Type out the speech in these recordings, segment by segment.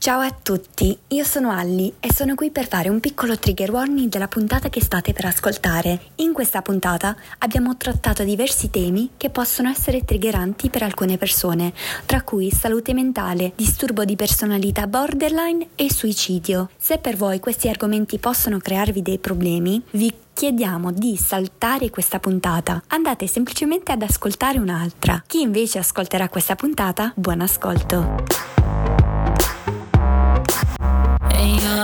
Ciao a tutti, io sono Alli e sono qui per fare un piccolo trigger warning della puntata che state per ascoltare. In questa puntata abbiamo trattato diversi temi che possono essere triggeranti per alcune persone, tra cui salute mentale, disturbo di personalità borderline e suicidio. Se per voi questi argomenti possono crearvi dei problemi, vi chiediamo di saltare questa puntata. Andate semplicemente ad ascoltare un'altra. Chi invece ascolterà questa puntata, buon ascolto.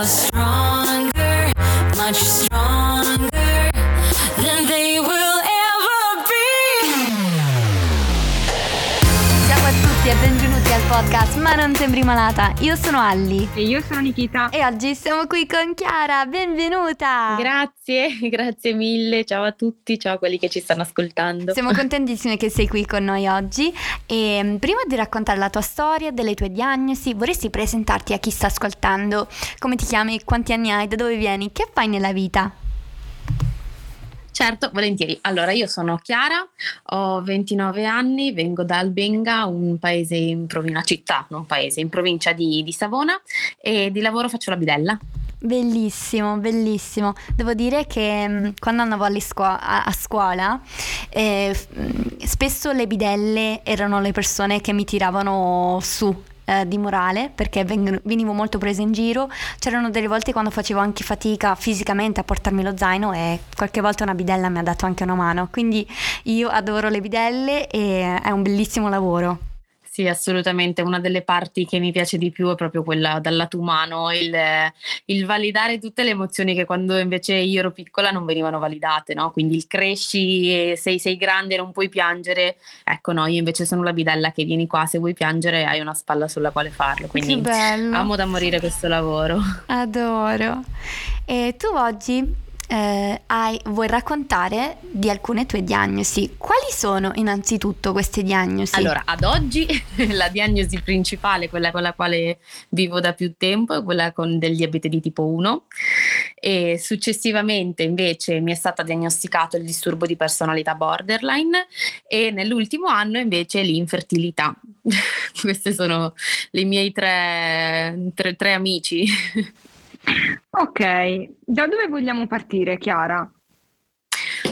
Stronger, much stronger podcast Ma non sembri malata. Io sono Alli. E io sono Nikita. E oggi siamo qui con Chiara. Benvenuta. Grazie, grazie mille. Ciao a tutti, ciao a quelli che ci stanno ascoltando. Siamo contentissime che sei qui con noi oggi. E mm, prima di raccontare la tua storia, delle tue diagnosi, vorresti presentarti a chi sta ascoltando? Come ti chiami? Quanti anni hai? Da dove vieni? Che fai nella vita? Certo, volentieri. Allora, io sono Chiara, ho 29 anni, vengo da Albenga, un paese in provincia, città, non paese, in provincia di, di Savona e di lavoro faccio la bidella. Bellissimo, bellissimo. Devo dire che mm, quando andavo a-, a, scuola, eh, spesso le bidelle erano le persone che mi tiravano su eh, di morale perché venivo molto presa in giro. C'erano delle volte quando facevo anche fatica fisicamente a portarmi lo zaino e qualche volta una bidella mi ha dato anche una mano. Quindi io adoro le bidelle e è un bellissimo lavoro. Sì, assolutamente. Una delle parti che mi piace di più è proprio quella dal lato umano, il, il, validare tutte le emozioni che quando invece io ero piccola non venivano validate, no? Quindi il cresci e sei, sei grande non puoi piangere. Ecco, no, io invece sono la bidella che vieni qua, se vuoi piangere hai una spalla sulla quale farlo. Quindi amo da morire questo lavoro. Adoro. E tu oggi eh, hai, vuoi raccontare di alcune tue diagnosi. Quali sono innanzitutto queste diagnosi? Allora, ad oggi la diagnosi principale, quella con la quale vivo da più tempo, è quella con del diabete di tipo 1 e successivamente invece mi è stato diagnosticato il disturbo di personalità borderline e nell'ultimo anno invece l'infertilità. Questi sono i miei tre, tre, tre amici. Ok, da dove vogliamo partire, Chiara?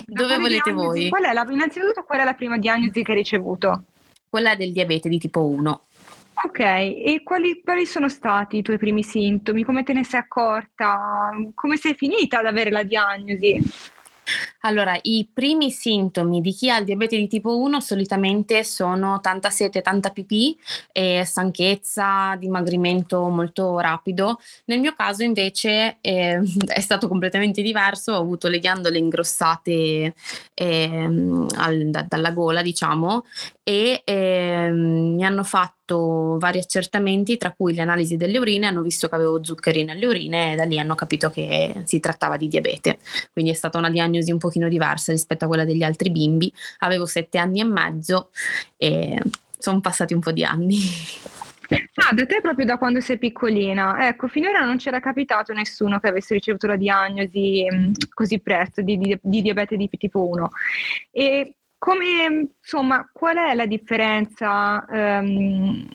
Dove volete diagnosi, voi? Qual è la, innanzitutto, qual è la prima diagnosi che hai ricevuto? Quella del diabete di tipo 1. Ok, e quali, quali, sono stati i tuoi primi sintomi? Come te ne sei accorta? Come sei finita ad avere la diagnosi? Allora, i primi sintomi di chi ha il diabete di tipo 1 solitamente sono tanta sete, tanta pipì, e stanchezza, dimagrimento molto rapido. Nel mio caso invece eh, è stato completamente diverso, ho avuto le ghiandole ingrossate eh, al, da, dalla gola, diciamo, e eh, mi hanno fatto vari accertamenti, tra cui le analisi delle urine, hanno visto che avevo zuccheri nelle urine e da lì hanno capito che si trattava di diabete. Quindi è stata una diagnosi un pochino diversa rispetto a quella degli altri bimbi. Avevo sette anni e mezzo e sono passati un po' di anni. Ah, da te proprio da quando sei piccolina. Ecco, finora non c'era capitato nessuno che avesse ricevuto la diagnosi così presto di, di, di diabete di tipo 1. E come, insomma, qual è la differenza um,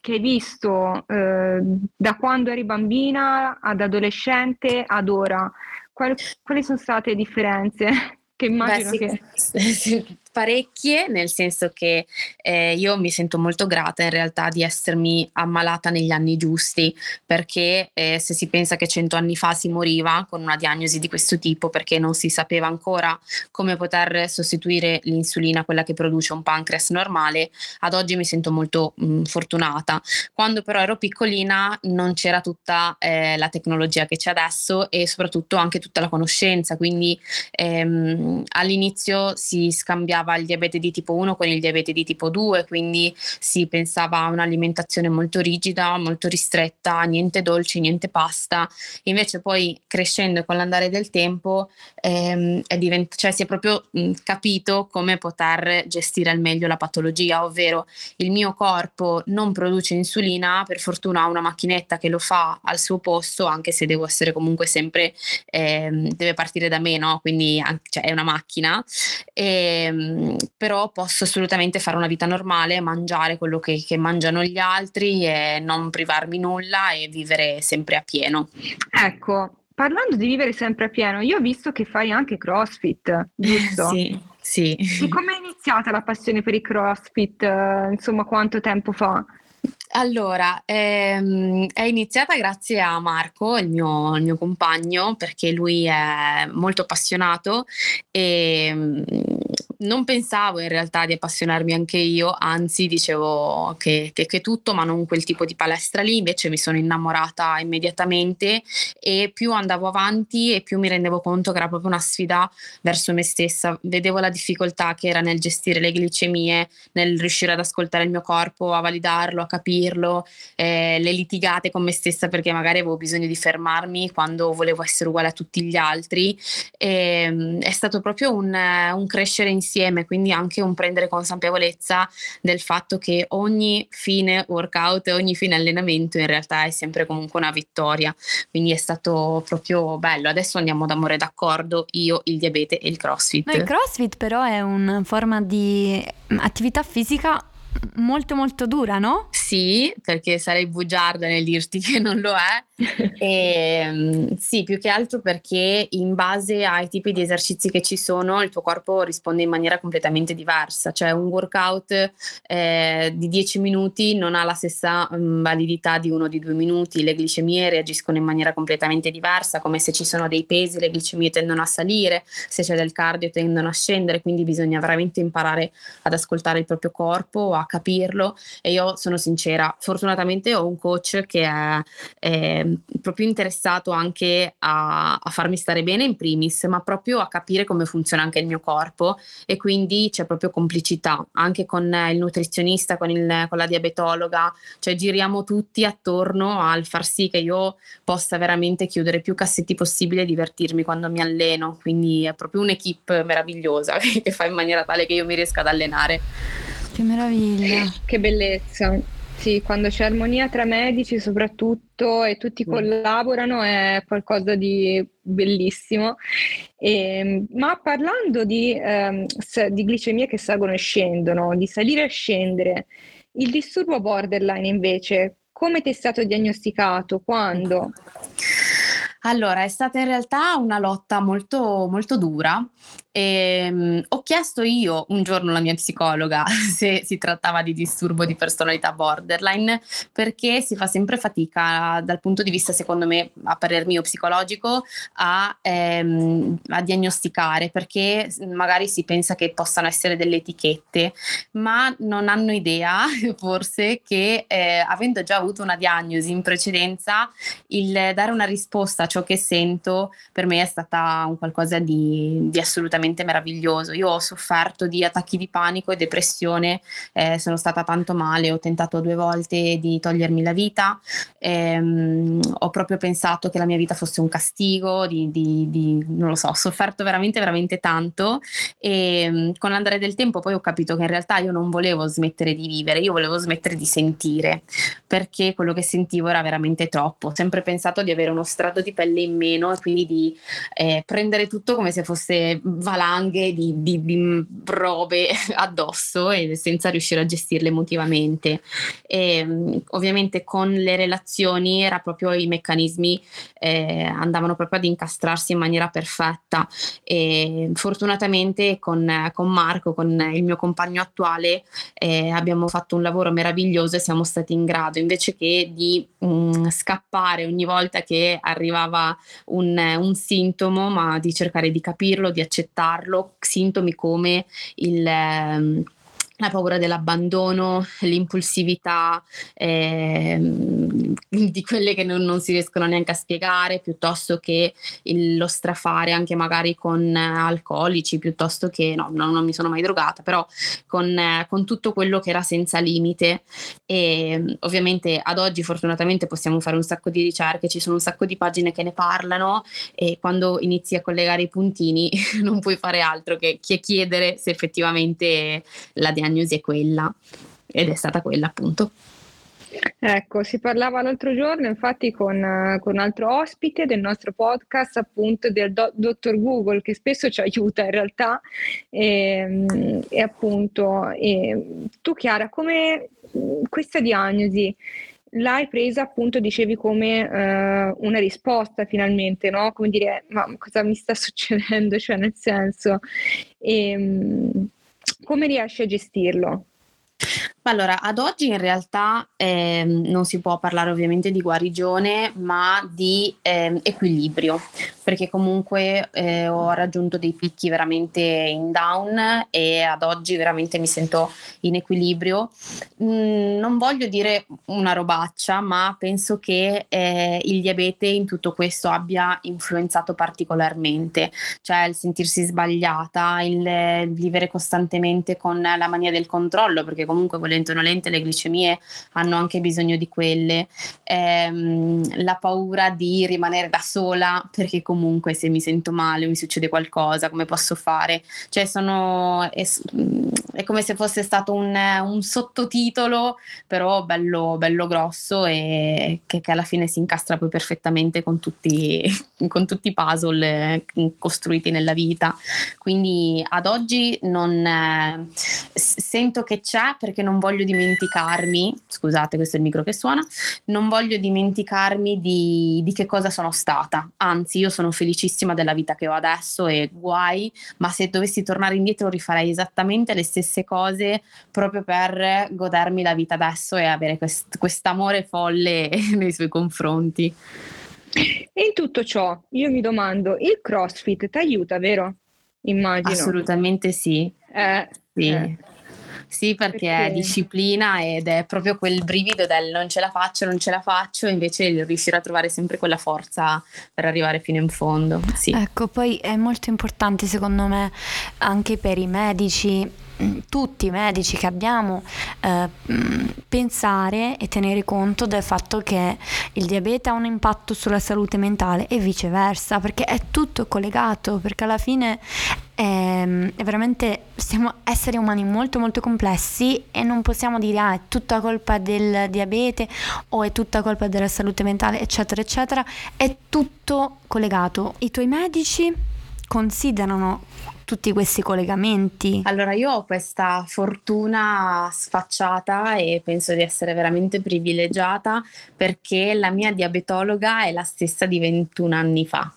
che hai visto uh, da quando eri bambina ad adolescente ad ora? Quali, quali sono state le differenze? Che immagino Beh, sì, che parecchie, nel senso che eh, io mi sento molto grata in realtà di essermi ammalata negli anni giusti, perché eh, se si pensa che cento anni fa si moriva con una diagnosi di questo tipo, perché non si sapeva ancora come poter sostituire l'insulina, quella che produce un pancreas normale, ad oggi mi sento molto mh, fortunata. Quando però ero piccolina non c'era tutta eh, la tecnologia che c'è adesso e soprattutto anche tutta la conoscenza, quindi ehm, all'inizio si scambiava mischiava il diabete di tipo 1 con il diabete di tipo 2, quindi si pensava a un'alimentazione molto rigida, molto ristretta, niente dolci, niente pasta. Invece poi crescendo con l'andare del tempo ehm, divent- cioè si è proprio mh, capito come poter gestire al meglio la patologia, ovvero il mio corpo non produce insulina, per fortuna ha una macchinetta che lo fa al suo posto, anche se devo essere comunque sempre, ehm, deve partire da me, no? quindi cioè, è una macchina. E, ehm, però posso assolutamente fare una vita normale, mangiare quello che, che mangiano gli altri e non privarmi nulla e vivere sempre a pieno. Ecco, parlando di vivere sempre a pieno, io ho visto che fai anche CrossFit, giusto? sì, sì. E come è iniziata la passione per il CrossFit? Insomma, quanto tempo fa? Allora, ehm, è iniziata grazie a Marco, il mio, il mio, compagno, perché lui è molto appassionato e non pensavo in realtà di appassionarmi anche io, anzi dicevo che, che, che, tutto, ma non quel tipo di palestra lì, invece mi sono innamorata immediatamente e più andavo avanti e più mi rendevo conto che era proprio una sfida verso me stessa, vedevo la difficoltà che era nel gestire le glicemie, nel riuscire ad ascoltare il mio corpo, a validarlo, a capirlo, eh, le litigate con me stessa perché magari avevo bisogno di fermarmi quando volevo essere uguale a tutti gli altri, e, ehm, è stato proprio un, un crescere insieme insieme, quindi anche un prendere consapevolezza del fatto che ogni fine workout ogni fine allenamento in realtà è sempre comunque una vittoria, quindi è stato proprio bello. Adesso andiamo d'amore d'accordo, io, il diabete e il crossfit. No, il crossfit però è una forma di attività fisica molto molto dura, no? Sì, perché sarei bugiarda nel dirti che non lo è. e, ehm, sì, più che altro perché in base ai tipi di esercizi che ci sono il tuo corpo risponde in maniera completamente diversa. Cioè un workout eh, di 10 minuti non ha la stessa um, validità di uno di 2 minuti, le glicemie reagiscono in maniera completamente diversa, come se ci sono dei pesi le glicemie tendono a salire, se c'è del cardio tendono a scendere, quindi bisogna veramente imparare ad ascoltare il proprio corpo, a capirlo. E io sono sincera, fortunatamente ho un coach che è, è proprio interessato anche a, a, farmi stare bene in primis, ma proprio a capire come funziona anche il mio corpo. E quindi c'è proprio complicità anche con il nutrizionista, con, il, con la diabetologa, cioè giriamo tutti attorno al far sì che io possa veramente chiudere più cassetti possibile e divertirmi quando mi alleno, quindi è proprio un'equipe meravigliosa che fa in maniera tale che io mi riesca ad allenare. Che meraviglia. Che bellezza. Sì, quando c'è armonia tra medici soprattutto e tutti mm. collaborano è qualcosa di bellissimo. E, ehm, ma parlando di, ehm, di glicemie che salgono e scendono, di salire e scendere, il disturbo borderline invece, come ti è stato diagnosticato? Quando? Allora, è stata in realtà una lotta molto, molto dura e, um, ho chiesto io un giorno alla mia psicologa se si trattava di disturbo di personalità borderline perché si fa sempre fatica dal punto di vista, secondo me, a parer mio psicologico, a, ehm, a diagnosticare perché magari si pensa che possano essere delle etichette, ma non hanno idea forse che eh, avendo già avuto una diagnosi in precedenza, il dare una risposta a ciò che sento per me è stata un qualcosa di, di assolutamente veramente meraviglioso. Io ho sofferto di attacchi di panico e depressione, eh, sono stata tanto male, ho tentato due volte di togliermi la vita, ehm, ho proprio pensato che la mia vita fosse un castigo, di, di, di, non lo so, ho sofferto veramente, veramente tanto e ehm, con l'andare del tempo poi ho capito che in realtà io non volevo smettere di vivere, io volevo smettere di sentire, perché quello che sentivo era veramente troppo. Ho sempre pensato di avere uno strato di pelle in meno e quindi di eh, prendere tutto come se fosse valanghe di, di, di, robe addosso e senza riuscire a gestirle emotivamente. E, ovviamente con le relazioni era proprio i meccanismi eh, andavano proprio ad incastrarsi in maniera perfetta e fortunatamente con, con Marco, con il mio compagno attuale, eh, abbiamo fatto un lavoro meraviglioso e siamo stati in grado invece che di um, scappare ogni volta che arrivava un, un sintomo, ma di cercare di capirlo, di accettarlo farlo, sintomi come il... Ehm, la paura dell'abbandono, l'impulsività, ehm, di quelle che non, non, si riescono neanche a spiegare, piuttosto che il, lo strafare anche magari con alcolici, piuttosto che, no, no non mi sono mai drogata, però con, eh, con, tutto quello che era senza limite. E ovviamente ad oggi fortunatamente possiamo fare un sacco di ricerche, ci sono un sacco di pagine che ne parlano e quando inizi a collegare i puntini non puoi fare altro che chiedere se effettivamente la diagnosi diagnosi è quella ed è stata quella appunto. Ecco, si parlava l'altro giorno infatti con, con, un altro ospite del nostro podcast, appunto del do, dottor Google, che spesso ci aiuta in realtà. E, ehm, e appunto, e, tu Chiara, come questa diagnosi l'hai presa appunto, dicevi, come uh, una risposta finalmente, no? Come dire, ma cosa mi sta succedendo? Cioè, nel senso, e, ehm, come riesci a gestirlo? Allora, ad oggi in realtà eh, non si può parlare ovviamente di guarigione, ma di eh, equilibrio, perché comunque eh, ho raggiunto dei picchi veramente in down e ad oggi veramente mi sento in equilibrio. Mm, non voglio dire una robaccia, ma penso che eh, il diabete in tutto questo abbia influenzato particolarmente, cioè il sentirsi sbagliata, il vivere costantemente con la mania del controllo, perché comunque volendo volente o nolente le glicemie hanno anche bisogno di quelle, ehm, la paura di rimanere da sola perché comunque se mi sento male o mi succede qualcosa come posso fare, cioè sono, è, è come se fosse stato un, un sottotitolo però bello, bello grosso e che, che, alla fine si incastra poi perfettamente con tutti, con tutti i puzzle costruiti nella vita. Quindi ad oggi non eh, sento che c'è perché non voglio dimenticarmi, scusate questo è il micro che suona, non voglio dimenticarmi di, di, che cosa sono stata, anzi io sono felicissima della vita che ho adesso e guai, ma se dovessi tornare indietro rifarei esattamente le stesse cose proprio per godermi la vita adesso e avere quest- quest'amore folle nei suoi confronti. E in tutto ciò io mi domando, il CrossFit ti aiuta, vero? Immagino. Assolutamente sì. Eh, sì. Eh. Sì, perché, perché, è disciplina ed è proprio quel brivido del non ce la faccio, non ce la faccio, invece riuscire a trovare sempre quella forza per arrivare fino in fondo. Sì. Ecco, poi è molto importante secondo me anche per i medici Mm, tutti i medici che abbiamo eh, mm, pensare e tenere conto del fatto che il diabete ha un impatto sulla salute mentale e viceversa, perché è tutto collegato, perché alla fine è, ehm, è veramente siamo esseri umani molto molto complessi e non possiamo dire ah è tutta colpa del diabete o è tutta colpa della salute mentale, eccetera, eccetera, è tutto collegato. I tuoi medici considerano tutti questi collegamenti? Allora, io ho questa fortuna sfacciata e penso di essere veramente privilegiata perché la mia diabetologa è la stessa di 21 anni fa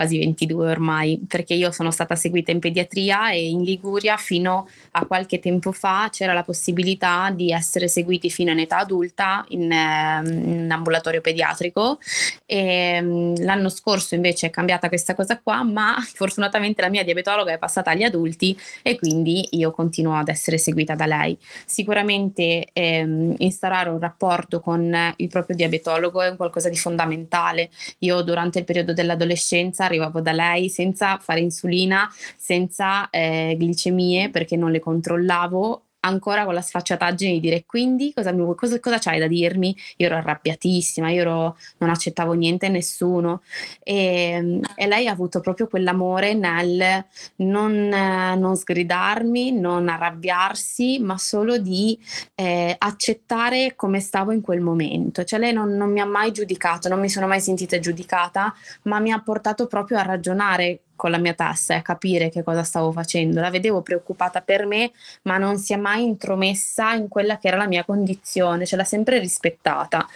quasi 22 ormai, perché io sono stata seguita in pediatria e in Liguria fino a qualche tempo fa c'era la possibilità di essere seguiti fino in età adulta in, eh, in ambulatorio pediatrico e um, l'anno scorso invece è cambiata questa cosa qua, ma fortunatamente la mia diabetologa è passata agli adulti e quindi io continuo ad essere seguita da lei. Sicuramente ehm, instaurare un rapporto con il proprio diabetologo è qualcosa di fondamentale. Io durante il periodo dell'adolescenza arrivavo da lei senza fare insulina, senza eh, glicemie perché non le controllavo ancora con la sfacciataggine di dire quindi cosa, cosa, cosa c'hai da dirmi? Io ero arrabbiatissima, io ero, non accettavo niente e nessuno e, e, lei ha avuto proprio quell'amore nel non, non sgridarmi, non arrabbiarsi, ma solo di eh, accettare come stavo in quel momento. Cioè lei non, non mi ha mai giudicato, non mi sono mai sentita giudicata, ma mi ha portato proprio a ragionare con la mia testa e a capire che cosa stavo facendo. La vedevo preoccupata per me, ma non si è mai intromessa in quella che era la mia condizione, ce l'ha sempre rispettata.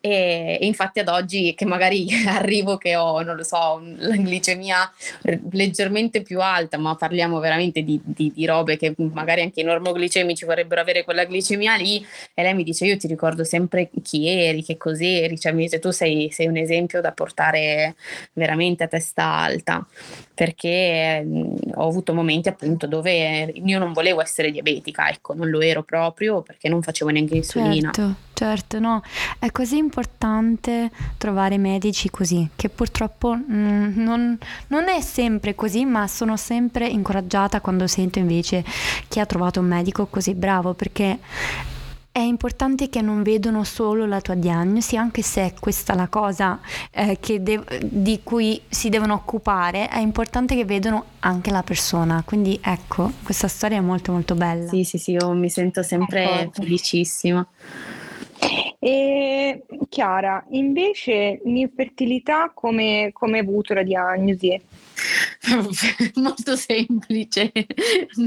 E, e infatti ad oggi che magari arrivo che ho, non lo so, la glicemia leggermente più alta, ma parliamo veramente di, di, di robe che magari anche i normoglicemici vorrebbero avere quella glicemia lì, e lei mi dice io ti ricordo sempre chi eri, che cos'eri, cioè mi dice tu sei, sei un esempio da portare veramente a testa alta perché mh, ho avuto momenti appunto dove io non volevo essere diabetica, ecco, non lo ero proprio perché non facevo neanche insulina. Certo, certo, no, è così importante trovare medici così, che purtroppo mh, non, non è sempre così, ma sono sempre incoraggiata quando sento invece chi ha trovato un medico così bravo, perché è importante che non vedono solo la tua diagnosi, anche se è questa la cosa eh, de- di cui si devono occupare, è importante che vedano anche la persona. Quindi ecco, questa storia è molto molto bella. Sì, sì, sì, io mi sento sempre ecco. felicissima. E Chiara, invece l'infertilità come, come hai avuto la diagnosi? Molto semplice,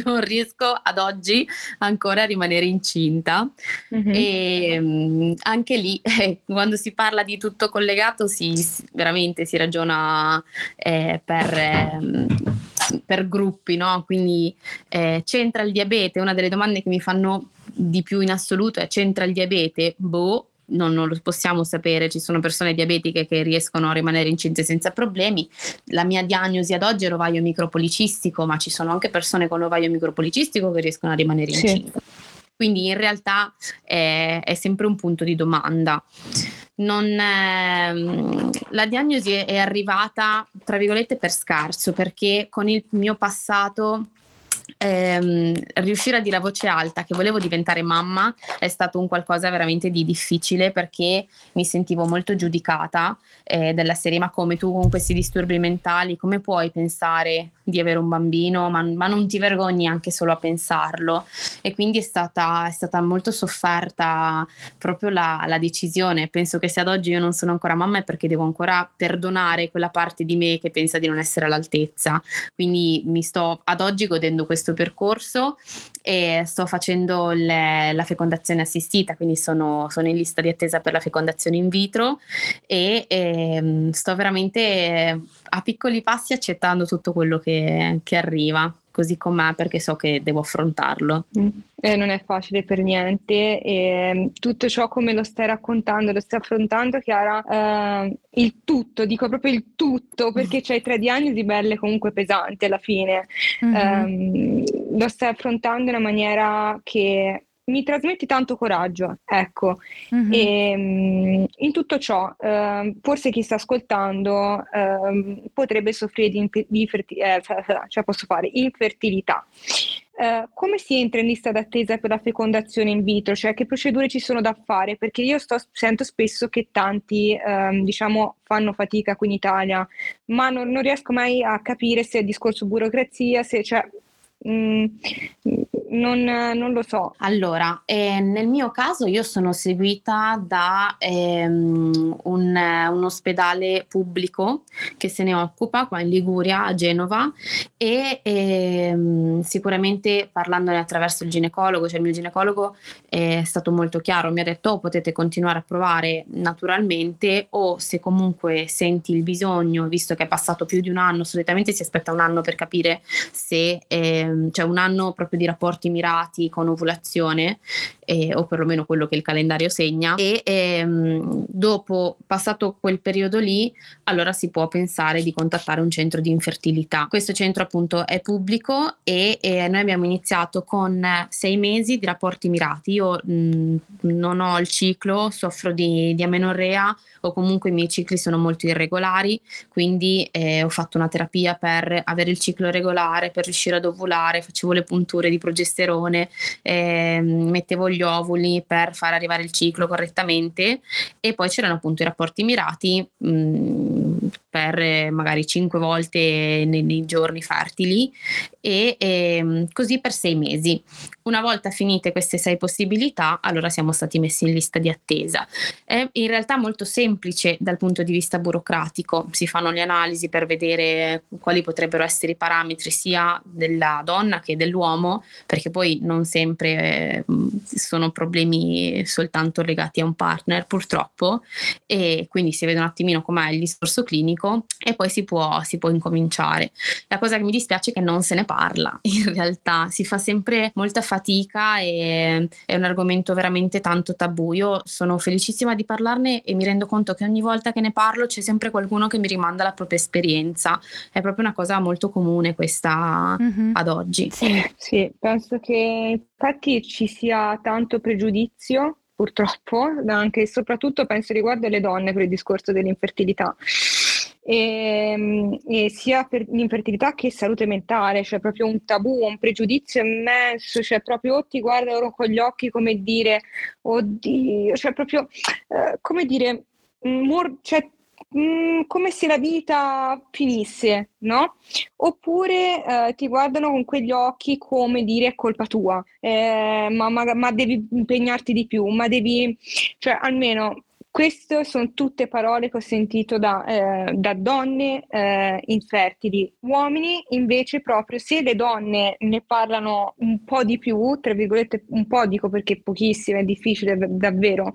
non riesco ad oggi ancora a rimanere incinta mm-hmm. e um, anche lì eh, quando si parla di tutto collegato si, veramente si ragiona eh, per... Eh, per gruppi, no? Quindi eh, c'entra il diabete? Una delle domande che mi fanno di più in assoluto è c'entra il diabete? Boh, non, non, lo possiamo sapere, ci sono persone diabetiche che riescono a rimanere incinte senza problemi. La mia diagnosi ad oggi è l'ovaio micropolicistico, ma ci sono anche persone con l'ovaio micropolicistico che riescono a rimanere incinte. Sì. Quindi in realtà è, è, sempre un punto di domanda. Non, eh, la diagnosi è arrivata, tra virgolette, per scarso, perché con il mio passato ehm, riuscire a dire a voce alta che volevo diventare mamma è stato un qualcosa veramente di difficile perché mi sentivo molto giudicata eh, della serie. Ma come tu con questi disturbi mentali come puoi pensare di avere un bambino? Ma, ma non ti vergogni anche solo a pensarlo. E quindi è stata, è stata molto sofferta proprio la, la decisione. Penso che se ad oggi io non sono ancora mamma è perché devo ancora perdonare quella parte di me che pensa di non essere all'altezza. Quindi mi sto ad oggi godendo questo percorso e sto facendo le, la fecondazione assistita, quindi sono, sono, in lista di attesa per la fecondazione in vitro e, e ehm, sto veramente a piccoli passi accettando tutto quello che, che arriva così com'è perché so che devo affrontarlo. Mm. Eh, non è facile per niente e mm, tutto ciò come lo stai raccontando, lo stai affrontando Chiara, eh, il tutto, dico proprio il tutto perché c'hai tre diagnosi belle comunque pesanti alla fine, mm-hmm. eh, lo stai affrontando in una maniera che mi trasmetti tanto coraggio, ecco. Mm-hmm. E, um, in tutto ciò, uh, forse chi sta ascoltando uh, potrebbe soffrire di, infer- di ferti- eh, cioè posso fare infertilità. Uh, come si entra in lista d'attesa per la fecondazione in vitro? Cioè, che procedure ci sono da fare? Perché io sto, sento spesso che tanti, um, diciamo, fanno fatica qui in Italia, ma non, non, riesco mai a capire se è discorso burocrazia, se, cioè, Mm, non, non, lo so. Allora, eh, nel mio caso io sono seguita da ehm, un, un, ospedale pubblico che se ne occupa qua in Liguria, a Genova, e ehm, sicuramente parlandone attraverso il ginecologo, cioè il mio ginecologo è stato molto chiaro, mi ha detto oh, potete continuare a provare naturalmente o se comunque senti il bisogno, visto che è passato più di un anno, solitamente si aspetta un anno per capire se... Ehm, cioè un anno proprio di rapporti mirati con ovulazione, eh, o perlomeno quello che il calendario segna, e ehm, dopo passato quel periodo lì, allora si può pensare di contattare un centro di infertilità. Questo centro appunto è pubblico e, e noi abbiamo iniziato con sei mesi di rapporti mirati. Io mh, non ho il ciclo, soffro di, di amenorrea o comunque i miei cicli sono molto irregolari, quindi eh, ho fatto una terapia per avere il ciclo regolare, per riuscire ad ovulare, facevo le punture di progesterone, eh, mettevo gli ovuli per far arrivare il ciclo correttamente e poi c'erano appunto i rapporti mirati mh, per magari cinque volte nei, nei giorni fertili e, e ehm, così per sei mesi. Una volta finite queste sei possibilità, allora siamo stati messi in lista di attesa. È in realtà molto semplice dal punto di vista burocratico, si fanno le analisi per vedere quali potrebbero essere i parametri sia della donna che dell'uomo, perché poi non sempre eh, sono problemi soltanto legati a un partner purtroppo e quindi si vede un attimino com'è il discorso clinico e poi si può, si può incominciare. La cosa che mi dispiace è che non se ne parla, in realtà si fa sempre molta fatica fatica e è un argomento veramente tanto tabù. Io sono felicissima di parlarne e mi rendo conto che ogni volta che ne parlo c'è sempre qualcuno che mi rimanda la propria esperienza. È proprio una cosa molto comune questa mm-hmm. ad oggi. Sì. sì, penso che infatti ci sia tanto pregiudizio purtroppo, anche e soprattutto penso riguardo alle donne per il discorso dell'infertilità e, ehm, e, sia per l'infertilità che salute mentale, cioè proprio un tabù, un pregiudizio immenso, cioè proprio o ti guardano con gli occhi come dire, oddio, cioè proprio eh, come dire, mor- cioè, mm, come se la vita finisse, no? Oppure eh, ti guardano con quegli occhi come dire è colpa tua, eh, ma, ma, ma devi impegnarti di più, ma devi, cioè almeno queste sono tutte parole che ho sentito da, eh, da donne eh, infertili. Uomini invece proprio se le donne ne parlano un po' di più, tra virgolette un po' dico perché pochissime, è difficile davvero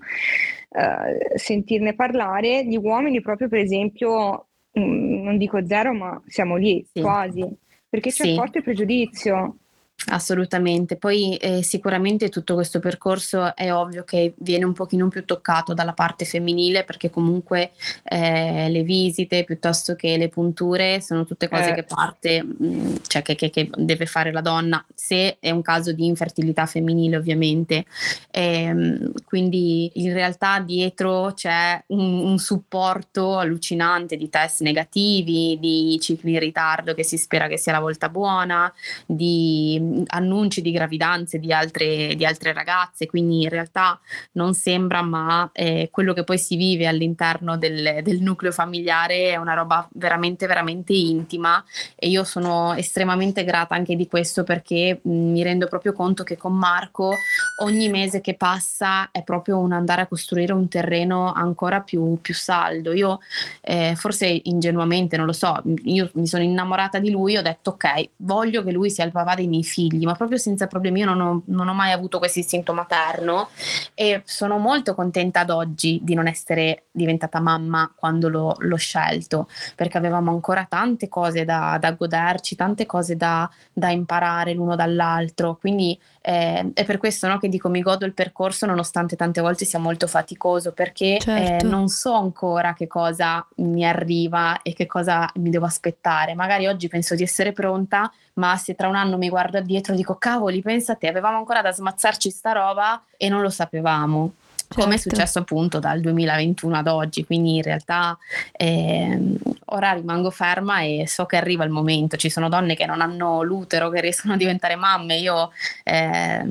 eh, sentirne parlare, gli uomini proprio per esempio, mh, mm, non dico zero ma siamo lì sì. quasi, perché c'è sì. forte pregiudizio. Assolutamente, poi eh, sicuramente tutto questo percorso è ovvio che viene un pochino più toccato dalla parte femminile perché comunque eh, le visite piuttosto che le punture sono tutte cose eh. che parte, mh, mm, cioè che, che, che, deve fare la donna se è un caso di infertilità femminile ovviamente. E, ehm, quindi in realtà dietro c'è un, un supporto allucinante di test negativi, di cicli in ritardo che si spera che sia la volta buona, di annunci di gravidanze di altre, di altre ragazze, quindi in realtà non sembra, ma eh, quello che poi si vive all'interno del, del, nucleo familiare è una roba veramente, veramente intima e io sono estremamente grata anche di questo perché mh, mi rendo proprio conto che con Marco ogni mese che passa è proprio un andare a costruire un terreno ancora più, più saldo. Io eh, forse ingenuamente, non lo so, io mi sono innamorata di lui, ho detto ok, voglio che lui sia il papà dei miei figli figli, ma proprio senza problemi. Io non ho, non ho mai avuto questo istinto materno e sono molto contenta ad oggi di non essere diventata mamma quando l'ho, l'ho scelto, perché avevamo ancora tante cose da, da goderci, tante cose da, da, imparare l'uno dall'altro. Quindi eh, è per questo no, che dico mi godo il percorso, nonostante tante volte sia molto faticoso, perché eh, certo. eh, non so ancora che cosa mi arriva e che cosa mi devo aspettare. Magari oggi penso di essere pronta, ma se tra un anno mi guardo addietro dico cavoli, pensa a te, avevamo ancora da smazzarci sta roba e non lo sapevamo certo. come è certo. successo appunto dal 2021 ad oggi, quindi in realtà eh, ora rimango ferma e so che arriva il momento, ci sono donne che non hanno l'utero, che riescono a diventare mamme, io eh,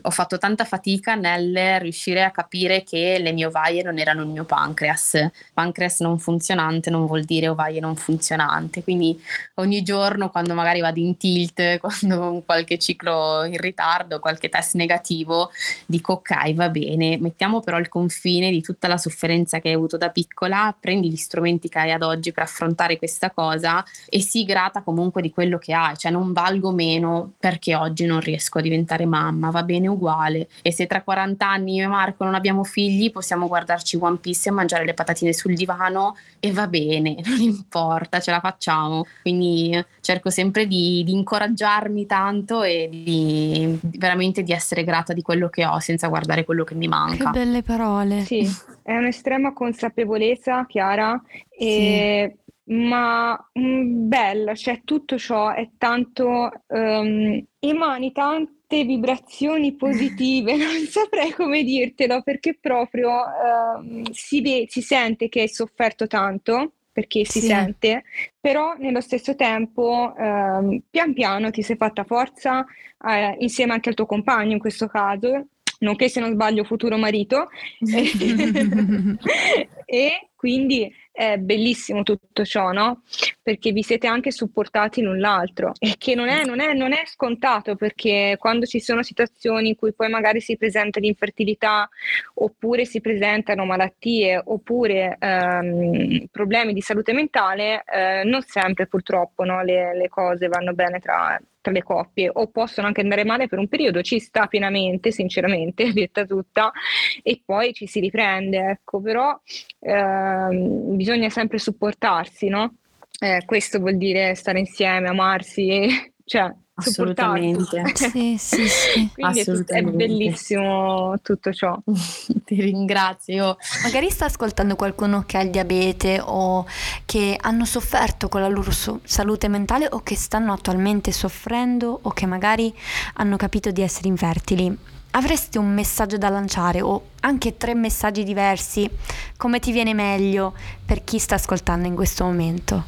ho fatto tanta fatica nel riuscire a capire che le mie ovaie non erano il mio pancreas, pancreas non funzionante non vuol dire ovaie non funzionante, quindi ogni giorno quando magari vado in tilt, quando ho qualche ciclo in ritardo, qualche test negativo, dico ok va bene, mettiamo però il confine di tutta la sofferenza che hai avuto da piccola, prendi gli strumenti che hai ad oggi per affrontare questa cosa e sii grata comunque di quello che hai, cioè non valgo meno perché oggi non riesco a diventare mamma, va bene uguale. E se tra 40 anni io e Marco non abbiamo figli, possiamo guardarci One Piece e mangiare le patatine sul divano e va bene, non importa, ce la facciamo. Quindi cerco sempre di, di incoraggiarmi tanto e di, veramente di essere grata di quello che ho senza guardare quello che mi manca. Che belle parole. Sì, è un'estrema consapevolezza, Chiara, e, sì. ma mh, mm, bella, cioè tutto ciò è tanto, um, emani tante vibrazioni positive, non saprei come dirtelo, perché proprio uh, si, ve- si sente che hai sofferto tanto, perché si sì. sente, però nello stesso tempo eh, pian piano ti sei fatta forza eh, insieme anche al tuo compagno in questo caso nonché se non sbaglio futuro marito, e quindi è bellissimo tutto ciò, no? Perché vi siete anche supportati l'un l'altro e che non è, non, è, non è, scontato perché quando ci sono situazioni in cui poi magari si presenta l'infertilità oppure si presentano malattie oppure ehm, problemi di salute mentale, eh, non sempre purtroppo no? le, le cose vanno bene tra, tra le coppie o possono anche andare male per un periodo, ci sta pienamente, sinceramente, detta tutta, e poi ci si riprende, ecco, però ehm, bisogna sempre supportarsi, no? Eh, questo vuol dire stare insieme, amarsi, cioè Assolutamente. sì, sì, sì. Quindi Assolutamente. È, bellissimo tutto ciò. Ti ringrazio. Magari sta ascoltando qualcuno che ha il diabete o che hanno sofferto con la loro so- salute mentale o che stanno attualmente soffrendo o che magari hanno capito di essere infertili. Avresti un messaggio da lanciare o anche tre messaggi diversi? Come ti viene meglio per chi sta ascoltando in questo momento?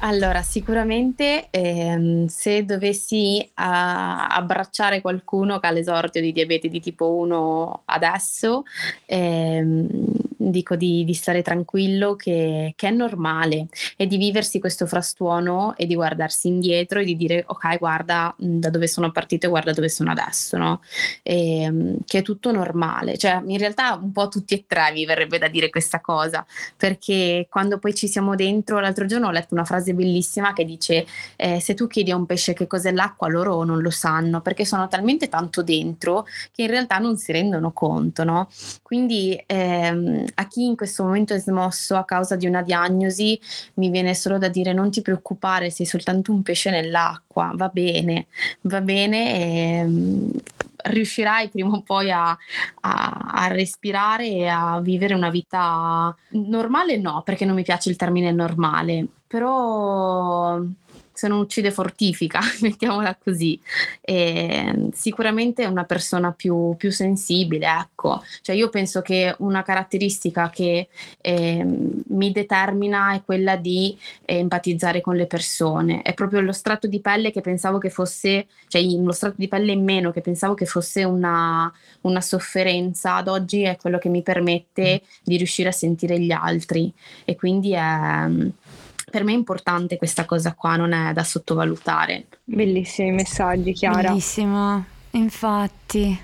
Allora, sicuramente ehm, se dovessi a, abbracciare qualcuno che ha l'esordio di diabete di tipo 1 adesso, ehm, dico di, di stare tranquillo, che, che, è normale e di viversi questo frastuono e di guardarsi indietro e di dire ok guarda da dove sono partito e guarda dove sono adesso, no? E, ehm, che è tutto normale, cioè in realtà un po' tutti e tre mi verrebbe da dire questa cosa, perché quando poi ci siamo dentro, l'altro giorno ho letto una frase bellissima che dice eh, se tu chiedi a un pesce che cos'è l'acqua loro non lo sanno perché sono talmente tanto dentro che in realtà non si rendono conto, no? Quindi ehm, a chi in questo momento è smosso a causa di una diagnosi mi viene solo da dire non ti preoccupare, sei soltanto un pesce nell'acqua, va bene, va bene. E, ehm, riuscirai prima o poi a, a, a, respirare e a vivere una vita normale no perché non mi piace il termine normale però se non uccide fortifica, mettiamola così. E sicuramente è una persona più, più, sensibile, ecco. Cioè io penso che una caratteristica che eh, mi determina è quella di eh, empatizzare con le persone. È proprio lo strato di pelle che pensavo che fosse, cioè lo strato di pelle in meno che pensavo che fosse una, una sofferenza, ad oggi è quello che mi permette di riuscire a sentire gli altri. E quindi è per me è importante questa cosa qua, non è da sottovalutare. Bellissimi messaggi, Chiara. Bellissimo, infatti.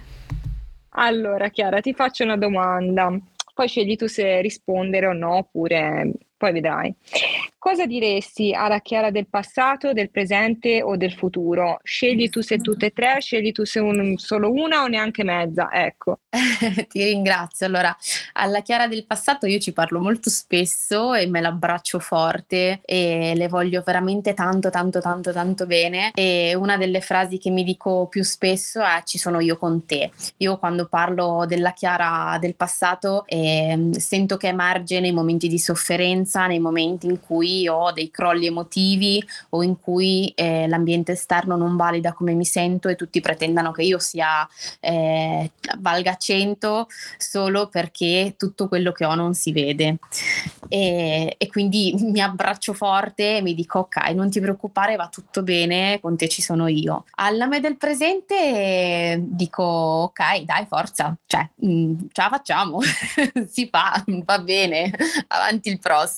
Allora, Chiara, ti faccio una domanda. Poi scegli tu se rispondere o no, oppure poi vedrai. Cosa diresti alla Chiara del passato, del presente o del futuro? Scegli tu se tutte e tre, scegli tu se un, solo una o neanche mezza, ecco. Ti ringrazio. Allora, alla Chiara del passato io ci parlo molto spesso e me l'abbraccio forte e le voglio veramente tanto, tanto, tanto, tanto bene. E una delle frasi che mi dico più spesso è ci sono io con te. Io quando parlo della Chiara del passato eh, sento che emerge nei momenti di sofferenza, nei momenti in cui ho dei crolli emotivi o in cui eh, l'ambiente esterno non valida come mi sento e tutti pretendano che io sia eh, valga 100 solo perché tutto quello che ho non si vede. E, e quindi mi abbraccio forte e mi dico ok, non ti preoccupare, va tutto bene, con te ci sono io. Alla me del presente dico ok, dai, forza, cioè mh, mm, ce la facciamo, si fa, va bene, avanti il prossimo.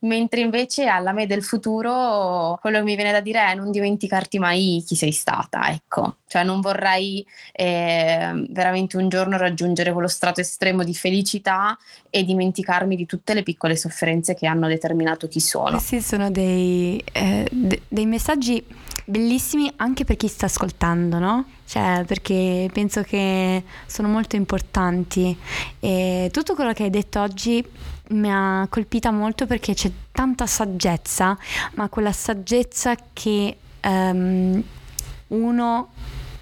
Mentre invece alla me del futuro quello che mi viene da dire è non dimenticarti mai chi sei stata, ecco, cioè non vorrei eh, veramente un giorno raggiungere quello strato estremo di felicità e dimenticarmi di tutte le piccole sofferenze che hanno determinato chi sono. Questi sono dei, eh, de- dei messaggi bellissimi anche per chi sta ascoltando, no? Cioè, perché penso che sono molto importanti e tutto quello che hai detto oggi mi ha colpita molto perché c'è tanta saggezza, ma quella saggezza che um, uno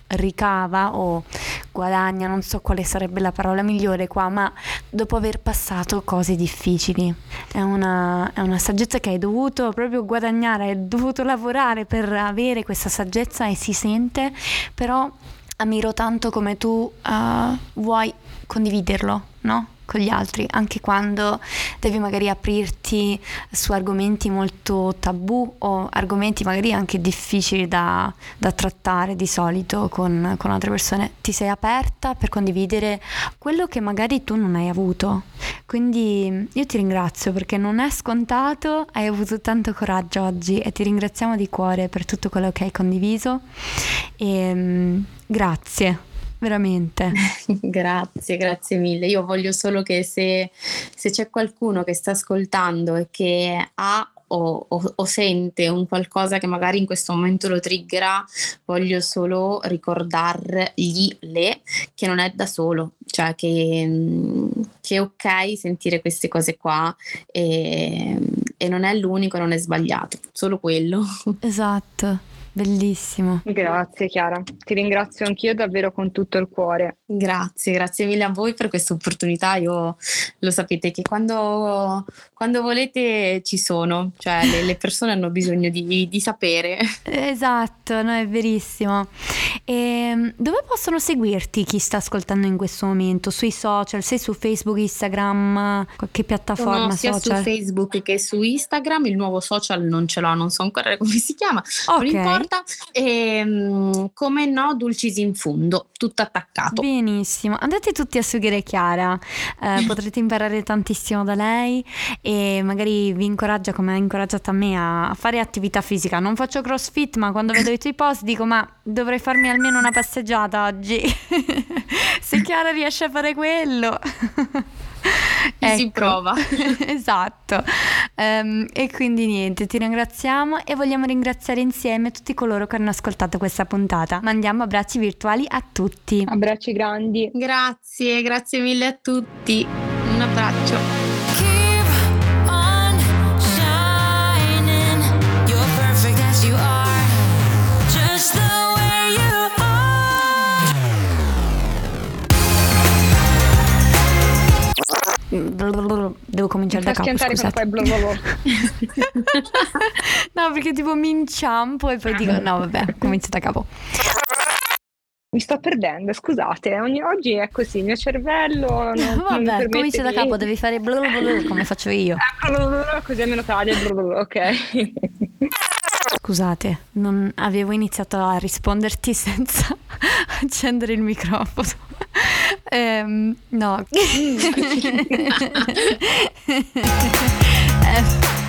ricava o guadagna, non so quale sarebbe la parola migliore qua, ma dopo aver passato cose difficili. È una, è una saggezza che hai dovuto proprio guadagnare, hai dovuto lavorare per avere questa saggezza e si sente, però ammiro tanto come tu uh, vuoi condividerlo, no? con gli altri, anche quando devi magari aprirti su argomenti molto tabù o argomenti magari anche difficili da, da trattare di solito con, con, altre persone. Ti sei aperta per condividere quello che magari tu non hai avuto. Quindi io ti ringrazio perché non è scontato, hai avuto tanto coraggio oggi e ti ringraziamo di cuore per tutto quello che hai condiviso. E, um, grazie veramente. grazie, grazie mille. Io voglio solo che se, se c'è qualcuno che sta ascoltando e che ha o, o, o, sente un qualcosa che magari in questo momento lo triggera, voglio solo ricordargli le che non è da solo, cioè che, che è ok sentire queste cose qua e, e non è l'unico, non è sbagliato, solo quello. Esatto. Bellissimo. Grazie Chiara, ti ringrazio anch'io davvero con tutto il cuore. Grazie, grazie mille a voi per questa opportunità. Io lo sapete che quando, quando volete ci sono, cioè le, le persone hanno bisogno di, di, sapere. Esatto, no, è verissimo. E ehm, dove possono seguirti chi sta ascoltando in questo momento? Sui social? Sei su Facebook, Instagram, qualche piattaforma Sono sia social? su Facebook che su Instagram, il nuovo social non ce l'ho, non so ancora come si chiama, okay. non importa. E, um, come no, Dulcis in fondo, tutto attaccato. Benissimo, andate tutti a seguire Chiara, eh, potrete imparare tantissimo da lei e magari vi incoraggia come ha incoraggiato a me a fare attività fisica. Non faccio crossfit, ma quando vedo i tuoi post dico ma dovrei farmi almeno una passeggiata oggi. Se Chiara riesce a fare quello. ecco. si prova. esatto. Um, e quindi niente, ti ringraziamo e vogliamo ringraziare insieme tutti coloro che hanno ascoltato questa puntata. Mandiamo abbracci virtuali a tutti. Abbracci grandi. Grazie, grazie mille a tutti. Un abbraccio. Devo cominciare da capo. Scusate. no, perché tipo mi inciampo e poi dico no, vabbè, comincio da capo. Mi sto perdendo, scusate, ogni, oggi è così, il mio cervello non, Vabbè, non comincio da capo, devi fare blablabla come faccio io. Così almeno taglia, ok. Scusate, non avevo iniziato a risponderti senza accendere il microfono. No. eh.